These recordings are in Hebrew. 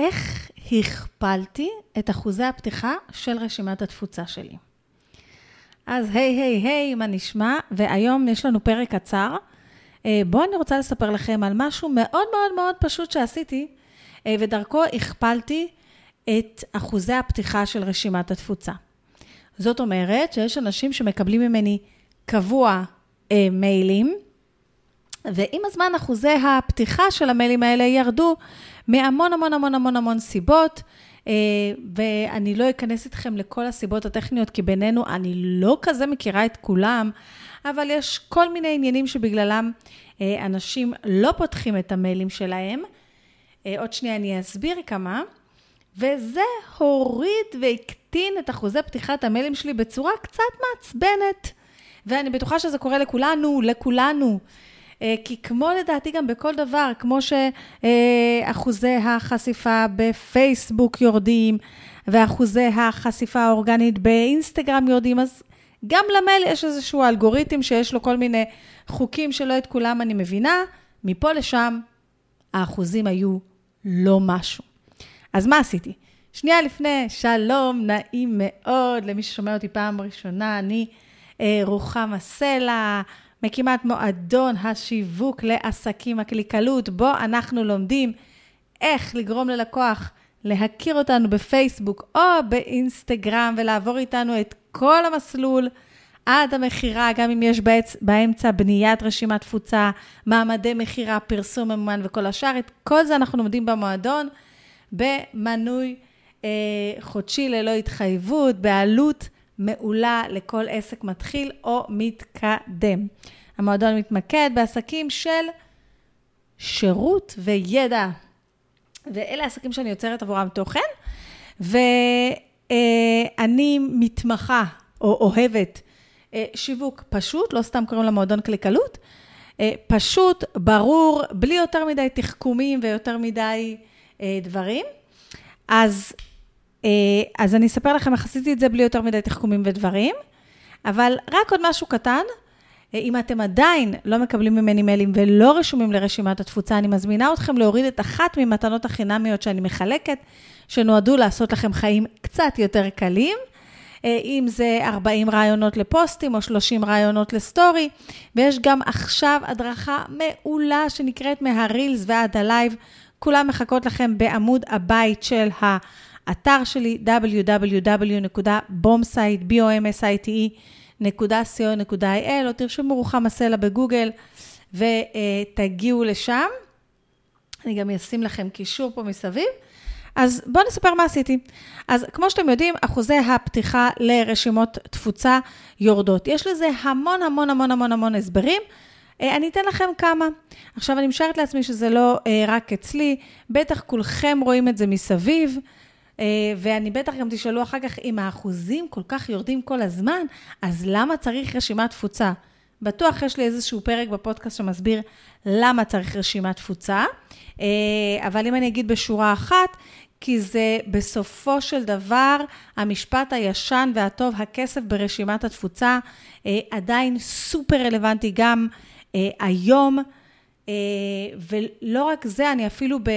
איך הכפלתי את אחוזי הפתיחה של רשימת התפוצה שלי. אז היי, היי, היי, מה נשמע? והיום יש לנו פרק קצר. אה, בואו אני רוצה לספר לכם על משהו מאוד מאוד מאוד פשוט שעשיתי, אה, ודרכו הכפלתי את אחוזי הפתיחה של רשימת התפוצה. זאת אומרת שיש אנשים שמקבלים ממני קבוע אה, מיילים, ועם הזמן אחוזי הפתיחה של המיילים האלה ירדו מהמון המון המון המון המון סיבות, אה, ואני לא אכנס איתכם לכל הסיבות הטכניות, כי בינינו אני לא כזה מכירה את כולם, אבל יש כל מיני עניינים שבגללם אה, אנשים לא פותחים את המיילים שלהם. אה, עוד שנייה אני אסביר כמה. וזה הוריד והקטין את אחוזי פתיחת המיילים שלי בצורה קצת מעצבנת. ואני בטוחה שזה קורה לכולנו, לכולנו. אה, כי כמו לדעתי גם בכל דבר, כמו שאחוזי החשיפה בפייסבוק יורדים, ואחוזי החשיפה האורגנית באינסטגרם יורדים, אז גם למייל יש איזשהו אלגוריתם שיש לו כל מיני חוקים שלא את כולם אני מבינה, מפה לשם האחוזים היו לא משהו. אז מה עשיתי? שנייה לפני, שלום, נעים מאוד למי ששומע אותי פעם ראשונה, אני אה, רוחמה סלע, מקימת מועדון השיווק לעסקים הקליקלות, בו אנחנו לומדים איך לגרום ללקוח להכיר אותנו בפייסבוק או באינסטגרם ולעבור איתנו את כל המסלול עד המכירה, גם אם יש באמצע בניית רשימת תפוצה, מעמדי מכירה, פרסום ממומן וכל השאר, את כל זה אנחנו לומדים במועדון במנוי אה, חודשי ללא התחייבות, בעלות מעולה לכל עסק מתחיל או מתקדם. המועדון מתמקד בעסקים של שירות וידע, ואלה העסקים שאני יוצרת עבורם תוכן, ואני מתמחה או אוהבת אה, שיווק פשוט, לא סתם קוראים למועדון קליקלות, אה, פשוט, ברור, בלי יותר מדי תחכומים ויותר מדי אה, דברים. אז אז אני אספר לכם איך עשיתי את זה בלי יותר מדי תחכומים ודברים, אבל רק עוד משהו קטן. אה, אם אתם עדיין לא מקבלים ממני מיילים ולא רשומים לרשימת התפוצה, אני מזמינה אתכם להוריד את אחת ממתנות החינמיות שאני מחלקת, שנועדו לעשות לכם חיים קצת יותר קלים. אה, אם זה 40 רעיונות לפוסטים או 30 רעיונות לסטורי, ויש גם עכשיו הדרכה מעולה שנקראת מה Reels ועד ה live. כולם מחכות לכם בעמוד הבית של ה... האתר שלי www.bombsite.co.il, או תרשמו רוחמה סלע בגוגל ותגיעו לשם. אני גם אשים לכם קישור פה מסביב. אז בואו נספר מה עשיתי. אז כמו שאתם יודעים, אחוזי הפתיחה לרשימות תפוצה יורדות. יש לזה המון המון המון המון המון הסברים. אה, אני אתן לכם כמה. עכשיו, אני משערת לעצמי שזה לא אה, רק אצלי, בטח כולכם רואים את זה מסביב. אה, ואני בטח גם תשאלו אחר כך, אם האחוזים כל כך יורדים כל הזמן, אז למה צריך רשימת תפוצה? בטוח יש לי איזשהו פרק בפודקאסט שמסביר למה צריך רשימת תפוצה, אה, אבל אם אני אגיד בשורה אחת, כי זה בסופו של דבר המשפט הישן והטוב, הכסף ברשימת התפוצה, אה, עדיין סופר רלוונטי גם היום. ולא רק זה, אני אפילו ב...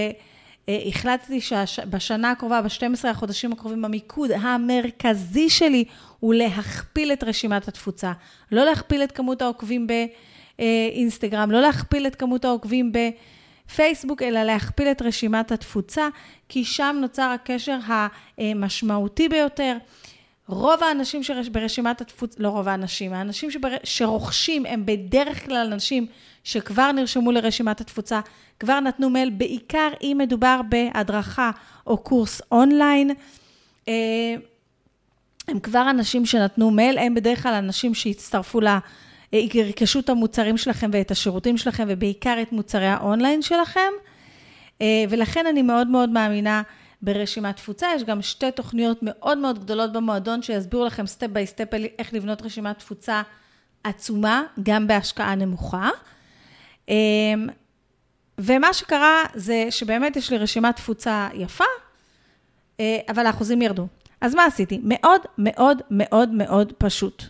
אה, החלטתי שבשנה הקרובה, ב-12 החודשים הקרובים, המיקוד המרכזי שלי הוא להכפיל את רשימת התפוצה. לא להכפיל את כמות העוקבים באינסטגרם, לא להכפיל את כמות העוקבים בפייסבוק, אלא להכפיל את רשימת התפוצה, כי שם נוצר הקשר המשמעותי ביותר. רוב האנשים ברשימת התפוצה, לא רוב האנשים, האנשים שבר, שרוכשים הם בדרך כלל אנשים שכבר נרשמו לרשימת התפוצה, כבר נתנו מייל, בעיקר אם מדובר בהדרכה או קורס אונליין. אה, הם כבר אנשים שנתנו מייל, הם בדרך כלל אנשים שהצטרפו ל... ירכשו את המוצרים שלכם ואת השירותים שלכם, ובעיקר את מוצרי האונליין שלכם. אה, ולכן אני מאוד מאוד מאמינה ברשימת תפוצה. יש גם שתי תוכניות מאוד מאוד גדולות במועדון שיסבירו לכם step by step איך לבנות רשימת תפוצה עצומה, גם בהשקעה נמוכה. אמ, ומה שקרה זה שבאמת יש לי רשימת תפוצה יפה, אה, אבל האחוזים ירדו. אז מה עשיתי? מאוד מאוד מאוד מאוד פשוט.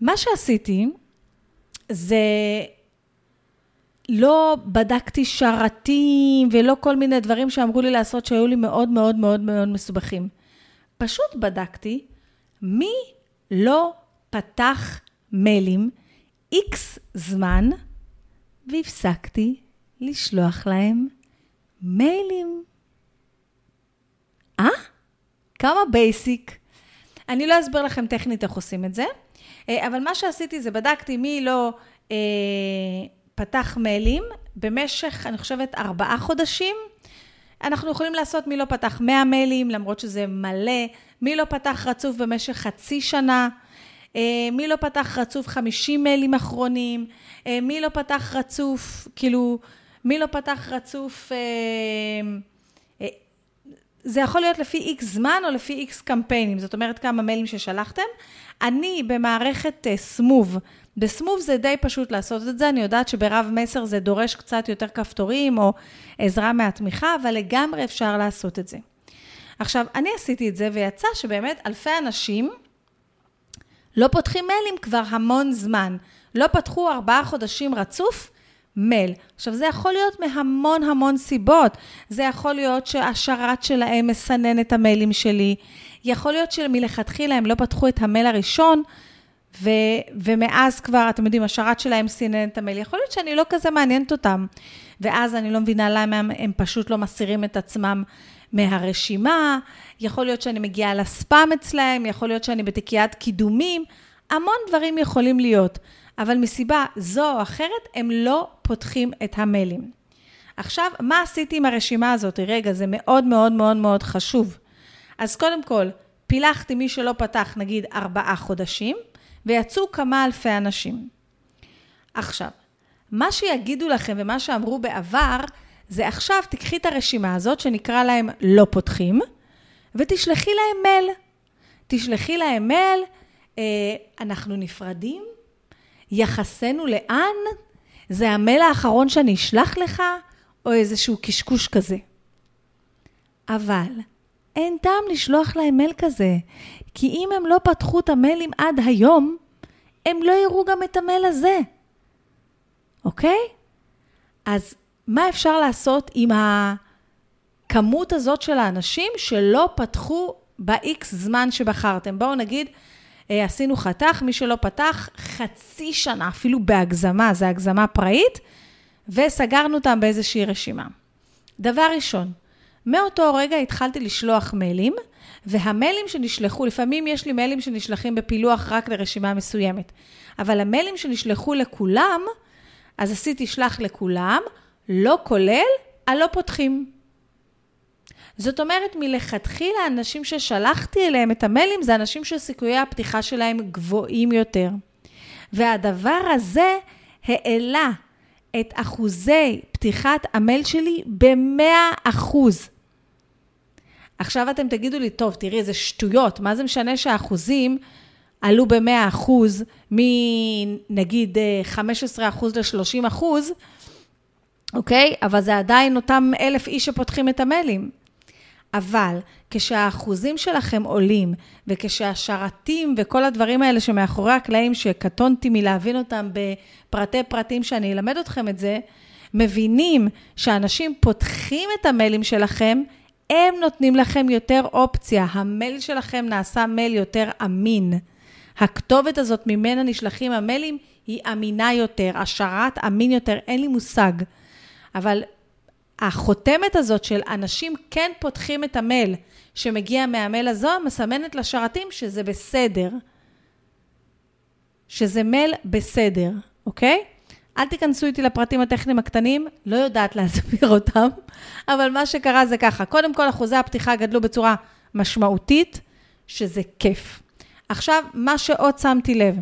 מה שעשיתי זה לא בדקתי שרתים ולא כל מיני דברים שאמרו לי לעשות שהיו לי מאוד מאוד מאוד מאוד מסובכים. פשוט בדקתי מי לא פתח מיילים איקס זמן והפסקתי לשלוח להם מיילים. אה? כמה basic. אני לא אסביר לכם טכנית איך עושים את זה, אה, אבל מה שעשיתי זה בדקתי מי לא אה, פתח מיילים במשך, אני חושבת, ארבעה חודשים. אנחנו יכולים לעשות מי לא פתח 100 מיילים, למרות שזה מלא, מי לא פתח רצוף במשך חצי שנה, אה, מי לא פתח רצוף 50 מיילים אחרונים, אה, מי לא פתח רצוף, כאילו, מי לא פתח רצוף... אה, זה יכול להיות לפי איקס זמן או לפי איקס קמפיינים, זאת אומרת כמה מיילים ששלחתם. אני במערכת סמוב, בסמוב זה די פשוט לעשות את זה, אני יודעת שברב מסר זה דורש קצת יותר כפתורים או עזרה מהתמיכה, אבל לגמרי אפשר לעשות את זה. עכשיו, אני עשיתי את זה ויצא שבאמת אלפי אנשים לא פותחים מיילים כבר המון זמן. לא פתחו ארבעה חודשים רצוף מייל. עכשיו, זה יכול להיות מהמון המון סיבות. זה יכול להיות שהשרת שלהם מסנן את המיילים שלי. יכול להיות שמלכתחילה הם לא פתחו את המייל הראשון, ו, ומאז כבר, אתם יודעים, השרת שלהם סינן את המייל. יכול להיות שאני לא כזה מעניינת אותם, ואז אני לא מבינה למה הם, הם פשוט לא מסירים את עצמם מהרשימה, יכול להיות שאני מגיעה לספאם אצלהם, יכול להיות שאני בתיקיית קידומים, המון דברים יכולים להיות, אבל מסיבה זו או אחרת, הם לא פותחים את המיילים. עכשיו, מה עשיתי עם הרשימה הזאת? רגע, זה מאוד מאוד מאוד מאוד חשוב. אז קודם כל, פילחתי מי שלא פתח, נגיד, ארבעה חודשים, ויצאו כמה אלפי אנשים. עכשיו, מה שיגידו לכם ומה שאמרו בעבר, זה עכשיו תקחי את הרשימה הזאת, שנקרא להם לא פותחים, ותשלחי להם מייל. תשלחי להם מייל, אה, אנחנו נפרדים, יחסנו לאן? זה המייל האחרון שאני אשלח לך, או איזשהו קשקוש כזה. אבל אין טעם לשלוח להם מייל כזה, כי אם הם לא פתחו את המיילים עד היום, הם לא יראו גם את המייל הזה, אוקיי? אז מה אפשר לעשות עם הכמות הזאת של האנשים שלא פתחו ב-X זמן שבחרתם? בואו נגיד, עשינו חתך, מי שלא פתח חצי שנה, אפילו בהגזמה, זו הגזמה פראית, וסגרנו אותם באיזושהי רשימה. דבר ראשון, מאותו רגע התחלתי לשלוח מיילים, והמיילים שנשלחו, לפעמים יש לי מיילים שנשלחים בפילוח רק לרשימה מסוימת, אבל המיילים שנשלחו לכולם, אז עשיתי שלח לכולם, לא כולל הלא פותחים. זאת אומרת, מלכתחילה, אנשים ששלחתי אליהם את המיילים, זה אנשים שסיכויי הפתיחה שלהם גבוהים יותר. והדבר הזה העלה את אחוזי פתיחת המייל שלי ב-100 אחוז. עכשיו אתם תגידו לי, טוב, תראי, זה שטויות, מה זה משנה שהאחוזים עלו ב-100 אחוז, מנגיד 15 אחוז ל-30 אחוז, אוקיי? אבל זה עדיין אותם אלף איש שפותחים את המיילים. אבל כשהאחוזים שלכם עולים, וכשהשרתים וכל הדברים האלה שמאחורי הקלעים, שקטונתי מלהבין אותם בפרטי פרטים שאני אלמד אתכם את זה, מבינים שאנשים פותחים את המיילים שלכם, הם נותנים לכם יותר אופציה. המייל שלכם נעשה מייל יותר אמין. הכתובת הזאת ממנה נשלחים המיילים היא אמינה יותר, השרת אמין יותר, אין לי מושג. אבל החותמת הזאת של אנשים כן פותחים את המייל שמגיע מהמייל הזו, מסמנת לשרתים שזה בסדר. שזה מייל בסדר, אוקיי? אל תיכנסו איתי לפרטים הטכניים הקטנים, לא יודעת להסביר אותם, אבל מה שקרה זה ככה, קודם כל אחוזי הפתיחה גדלו בצורה משמעותית, שזה כיף. עכשיו, מה שעוד שמתי לב,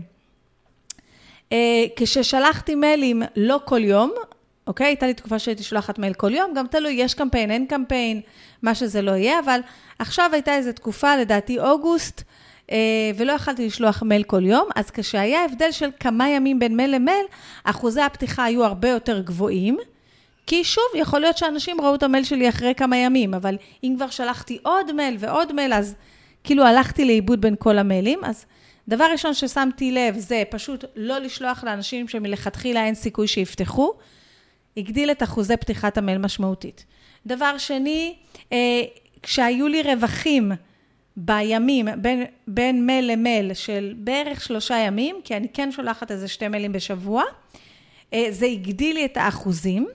אה, כששלחתי מיילים לא כל יום, אוקיי? הייתה לי תקופה שהייתי שולחת מייל כל יום, גם תלוי, יש קמפיין, אין קמפיין, מה שזה לא יהיה, אבל עכשיו הייתה איזו תקופה, לדעתי אוגוסט, אה, ולא יכלתי לשלוח מייל כל יום, אז כשהיה הבדל של כמה ימים בין מייל למייל, אחוזי הפתיחה היו הרבה יותר גבוהים. כי שוב, יכול להיות שאנשים ראו את המייל שלי אחרי כמה ימים, אבל אם כבר שלחתי עוד מייל ועוד מייל, אז כאילו הלכתי לאיבוד בין כל המיילים. אז דבר ראשון ששמתי לב זה פשוט לא לשלוח לאנשים שמלכתחילה אין סיכוי שיפתחו. הגדיל את אחוזי פתיחת המייל משמעותית. דבר שני, אה, כשהיו לי רווחים בימים, בין, בין מייל למייל של בערך שלושה ימים, כי אני כן שולחת איזה שתי מיילים בשבוע, אה, זה הגדיל לי את האחוזים.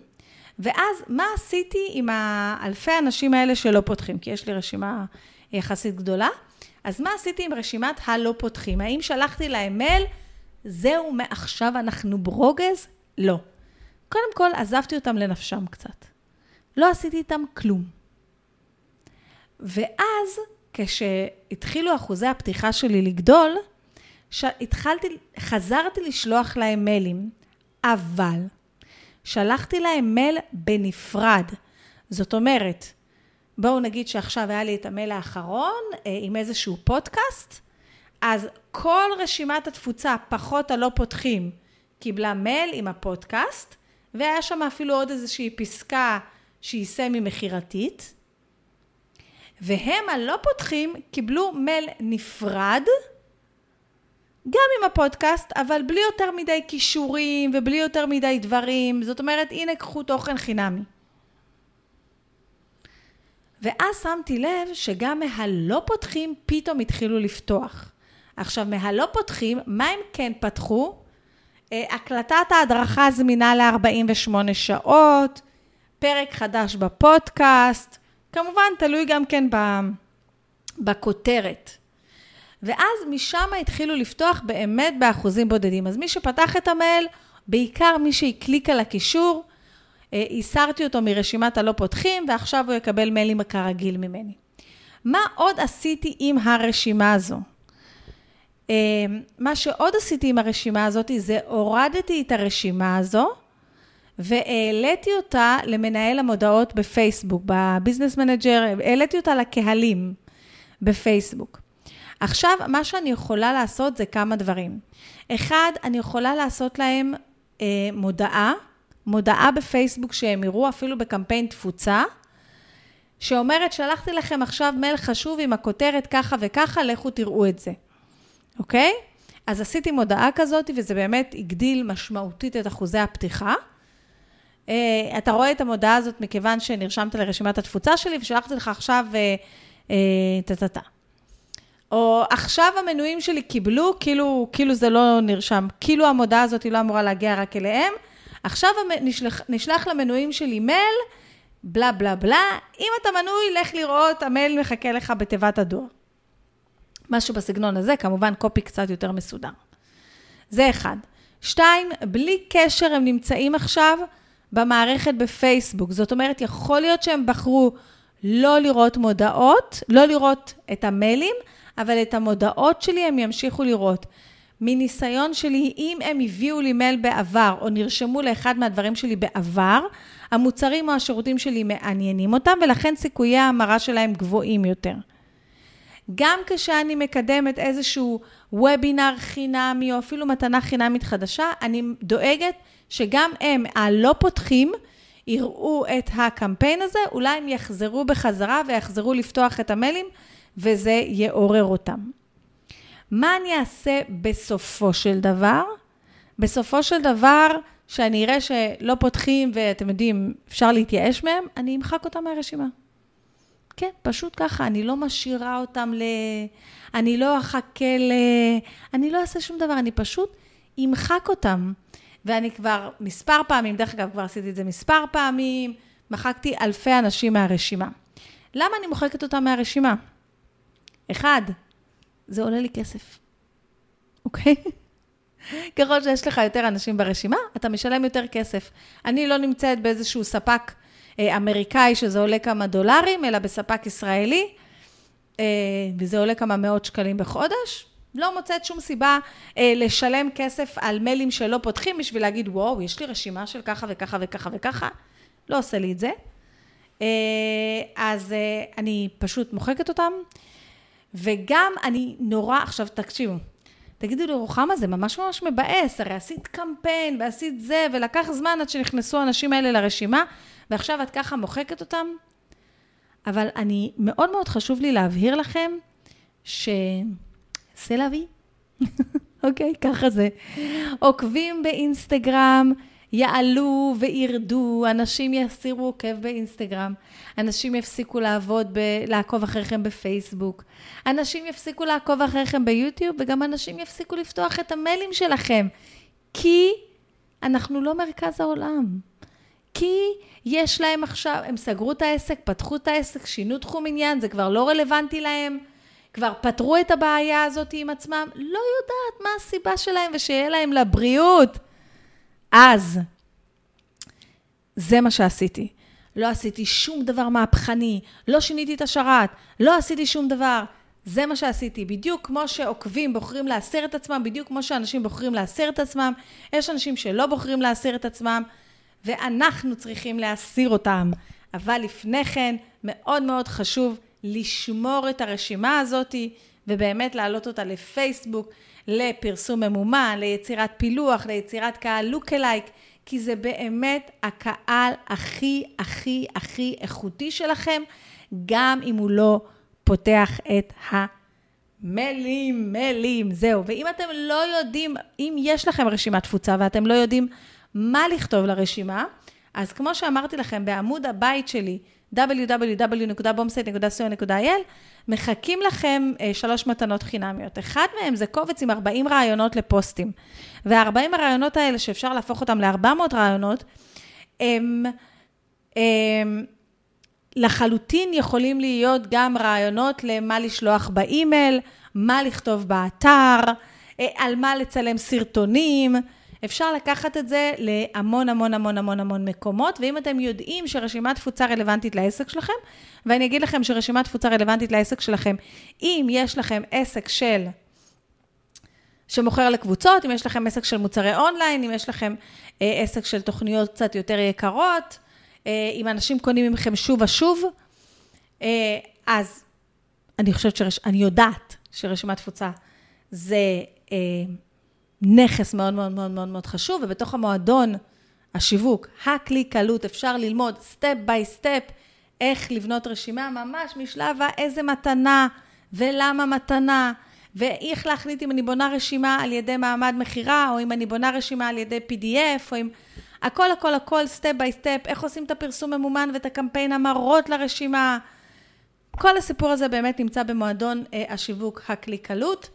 ואז מה עשיתי עם האלפי האנשים האלה שלא פותחים? כי יש לי רשימה יחסית גדולה. אז מה עשיתי עם רשימת הלא פותחים? האם שלחתי להם מייל, זהו, מעכשיו אנחנו ברוגז? לא. קודם כל, עזבתי אותם לנפשם קצת. לא עשיתי איתם כלום. ואז, כשהתחילו אחוזי הפתיחה שלי לגדול, התחלתי, חזרתי לשלוח להם מיילים, אבל שלחתי להם מייל בנפרד. זאת אומרת, בואו נגיד שעכשיו היה לי את המייל האחרון אה, עם איזשהו פודקאסט, אז כל רשימת התפוצה, פחות הלא פותחים, קיבלה מייל עם הפודקאסט, והיה שם אפילו עוד איזושהי פסקה שהיא סמי מכירתית, והם הלא פותחים קיבלו מייל נפרד, גם עם הפודקאסט, אבל בלי יותר מדי כישורים ובלי יותר מדי דברים. זאת אומרת, הנה קחו תוכן חינמי. ואז שמתי לב שגם מהלא פותחים פתאום התחילו לפתוח. עכשיו, מהלא פותחים, מה הם כן פתחו? אה, הקלטת ההדרכה זמינה ל-48 שעות, פרק חדש בפודקאסט, כמובן, תלוי גם כן בכותרת. ואז משם התחילו לפתוח באמת באחוזים בודדים. אז מי שפתח את המייל, בעיקר מי שהקליק על הקישור, אה, הסרתי אותו מרשימת הלא פותחים, ועכשיו הוא יקבל מיילים כרגיל ממני. מה עוד עשיתי עם הרשימה הזו? אה, מה שעוד עשיתי עם הרשימה הזאת, זה הורדתי את הרשימה הזו, והעליתי אותה למנהל המודעות בפייסבוק, ב Business Manager, העליתי אותה לקהלים בפייסבוק. עכשיו, מה שאני יכולה לעשות זה כמה דברים. אחד, אני יכולה לעשות להם אה, מודעה, מודעה בפייסבוק שהם יראו אפילו בקמפיין תפוצה, שאומרת, שלחתי לכם עכשיו מייל חשוב עם הכותרת ככה וככה, לכו תראו את זה, אוקיי? אז עשיתי מודעה כזאת, וזה באמת הגדיל משמעותית את אחוזי הפתיחה. Uh, אתה רואה את המודעה הזאת מכיוון שנרשמת לרשימת התפוצה שלי, ושלחתי לך עכשיו טה-טה-טה. Uh, uh, או עכשיו המנויים שלי קיבלו, כאילו, כאילו זה לא נרשם, כאילו המודעה הזאת לא אמורה להגיע רק אליהם. עכשיו נשלח, נשלח למנויים שלי מייל, בלה בלה בלה, אם אתה מנוי, לך לראות, המייל מחכה לך בתיבת הדואר. משהו בסגנון הזה, כמובן קופי קצת יותר מסודר. זה אחד. שתיים, בלי קשר הם נמצאים עכשיו במערכת בפייסבוק. זאת אומרת, יכול להיות שהם בחרו לא לראות מודעות, לא לראות את המיילים, אבל את המודעות שלי הם ימשיכו לראות. מניסיון שלי, אם הם הביאו לי מייל בעבר, או נרשמו לאחד מהדברים שלי בעבר, המוצרים או השירותים שלי מעניינים אותם, ולכן סיכויי ההמרה שלהם גבוהים יותר. גם כשאני מקדמת איזשהו וובינר חינמי, או אפילו מתנה חינמית חדשה, אני דואגת שגם הם, הלא פותחים, יראו את הקמפיין הזה, אולי הם יחזרו בחזרה ויחזרו לפתוח את המיילים, וזה יעורר אותם. מה אני אעשה בסופו של דבר? בסופו של דבר, שאני אראה שלא פותחים ואתם יודעים, אפשר להתייאש מהם, אני אמחק אותם מהרשימה. כן, פשוט ככה, אני לא משאירה אותם ל... אני לא אחכה ל... אני לא אעשה שום דבר, אני פשוט אמחק אותם. ואני כבר מספר פעמים, דרך אגב, כבר עשיתי את זה מספר פעמים, מחקתי אלפי אנשים מהרשימה. למה אני מוחקת אותם מהרשימה? אחד, זה עולה לי כסף, אוקיי? ככל שיש לך יותר אנשים ברשימה, אתה משלם יותר כסף. אני לא נמצאת באיזשהו ספק אמריקאי שזה עולה כמה דולרים, אלא בספק ישראלי, אה, וזה עולה כמה מאות שקלים בחודש. לא מוצאת שום סיבה אה, לשלם כסף על מיילים שלא פותחים בשביל להגיד, וואו, יש לי רשימה של ככה וככה וככה וככה. לא עושה לי את זה. אה, אז אה, אני פשוט מוחקת אותם. וגם אני נורא, עכשיו תקשיבו, תגידו לי, רוחמה, זה ממש ממש מבאס, הרי עשית קמפיין ועשית זה, ולקח זמן עד שנכנסו האנשים האלה לרשימה, ועכשיו את ככה מוחקת אותם. אבל אני, מאוד מאוד חשוב לי להבהיר לכם, ש... סלאבי, אוקיי, ככה זה. עוקבים באינסטגרם, יעלו וירדו, אנשים יסירו עוקב באינסטגרם, אנשים יפסיקו לעבוד, ב- לעקוב אחריכם בפייסבוק, אנשים יפסיקו לעקוב אחריכם ביוטיוב, וגם אנשים יפסיקו לפתוח את המיילים שלכם, כי אנחנו לא מרכז העולם. כי יש להם עכשיו, הם סגרו את העסק, פתחו את העסק, שינו תחום עניין, זה כבר לא רלוונטי להם, כבר פתרו את הבעיה הזאת עם עצמם, לא יודעת מה הסיבה שלהם ושיהיה להם לבריאות. אז, זה מה שעשיתי. לא עשיתי שום דבר מהפכני, לא שיניתי את השרת, לא עשיתי שום דבר. זה מה שעשיתי. בדיוק כמו שעוקבים בוחרים להסיר את עצמם, בדיוק כמו שאנשים בוחרים להסיר את עצמם, יש אנשים שלא בוחרים להסיר את עצמם, ואנחנו צריכים להסיר אותם. אבל לפני כן, מאוד מאוד חשוב לשמור את הרשימה הזאתי, ובאמת להעלות אותה לפייסבוק, לפרסום ממומן, ליצירת פילוח, ליצירת קהל לוק-אלייק, כי זה באמת הקהל הכי, הכי, הכי איכותי שלכם, גם אם הוא לא פותח את המיילים, מיילים, זהו. ואם אתם לא יודעים, אם יש לכם רשימת תפוצה ואתם לא יודעים מה לכתוב לרשימה, אז כמו שאמרתי לכם, בעמוד הבית שלי, www.bomsite.co.il, מחכים לכם אה, שלוש מתנות חינמיות. אחד מהם זה קובץ עם 40 רעיונות לפוסטים. וה-40 הרעיונות האלה, שאפשר להפוך אותם ל-400 רעיונות, הם, הם לחלוטין יכולים להיות גם רעיונות למה לשלוח באימייל, מה לכתוב באתר, אה, על מה לצלם סרטונים. אפשר לקחת את זה להמון המון המון המון המון מקומות, ואם אתם יודעים שרשימת תפוצה רלוונטית לעסק שלכם, ואני אגיד לכם שרשימת תפוצה רלוונטית לעסק שלכם, אם יש לכם עסק של... שמוכר לקבוצות, אם יש לכם עסק של מוצרי אונליין, אם יש לכם אה, עסק של תוכניות קצת יותר יקרות, אה, אם אנשים קונים ממכם שוב ושוב, אה, אז אני חושבת, שרש... אני יודעת שרשימת תפוצה זה אה, נכס מאוד מאוד מאוד מאוד מאוד חשוב, ובתוך המועדון השיווק, הכלי קלות, אפשר ללמוד step by step איך לבנות רשימה ממש משלב האיזה מתנה ולמה מתנה. ואיך להחליט אם אני בונה רשימה על ידי עמוד מכירה, או אם אני בונה רשימה על ידי PDF, או אם... הכל, הכל, הכל, step by step, איך עושים את הפרסום ממומן ואת הקמפיין המרות לרשימה. כל הסיפור הזה באמת נמצא במועדון אה, השיווק הכלי קלות,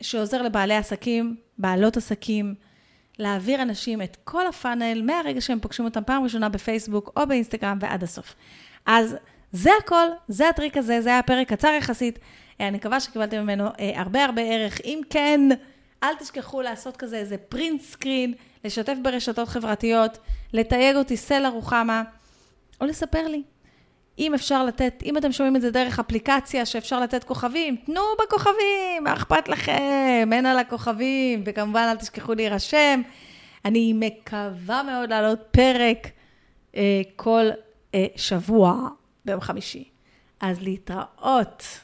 שעוזר לבעלי עסקים, בעלות עסקים, להעביר אנשים את כל הפאנל מהרגע שהם פוגשים אותם פעם ראשונה בפייסבוק או באינסטגרם ועד הסוף. אז זה הכל, זה הטריק הזה, זה היה פרק קצר יחסית. אה, אני מקווה שקיבלתם ממנו אה, הרבה הרבה ערך. אם כן, אל תשכחו לעשות כזה איזה פרינט סקרין, לשתף ברשתות חברתיות, לתייג אותי סלע רוחמה, או לספר לי. אם אפשר לתת, אם אתם שומעים את זה דרך אפליקציה שאפשר לתת כוכבים, תנו בכוכבים, מה אכפת לכם? אין על הכוכבים, וכמובן אל תשכחו להירשם. אני מקווה מאוד לעלות פרק אה, כל אה, שבוע ביום חמישי. אז להתראות.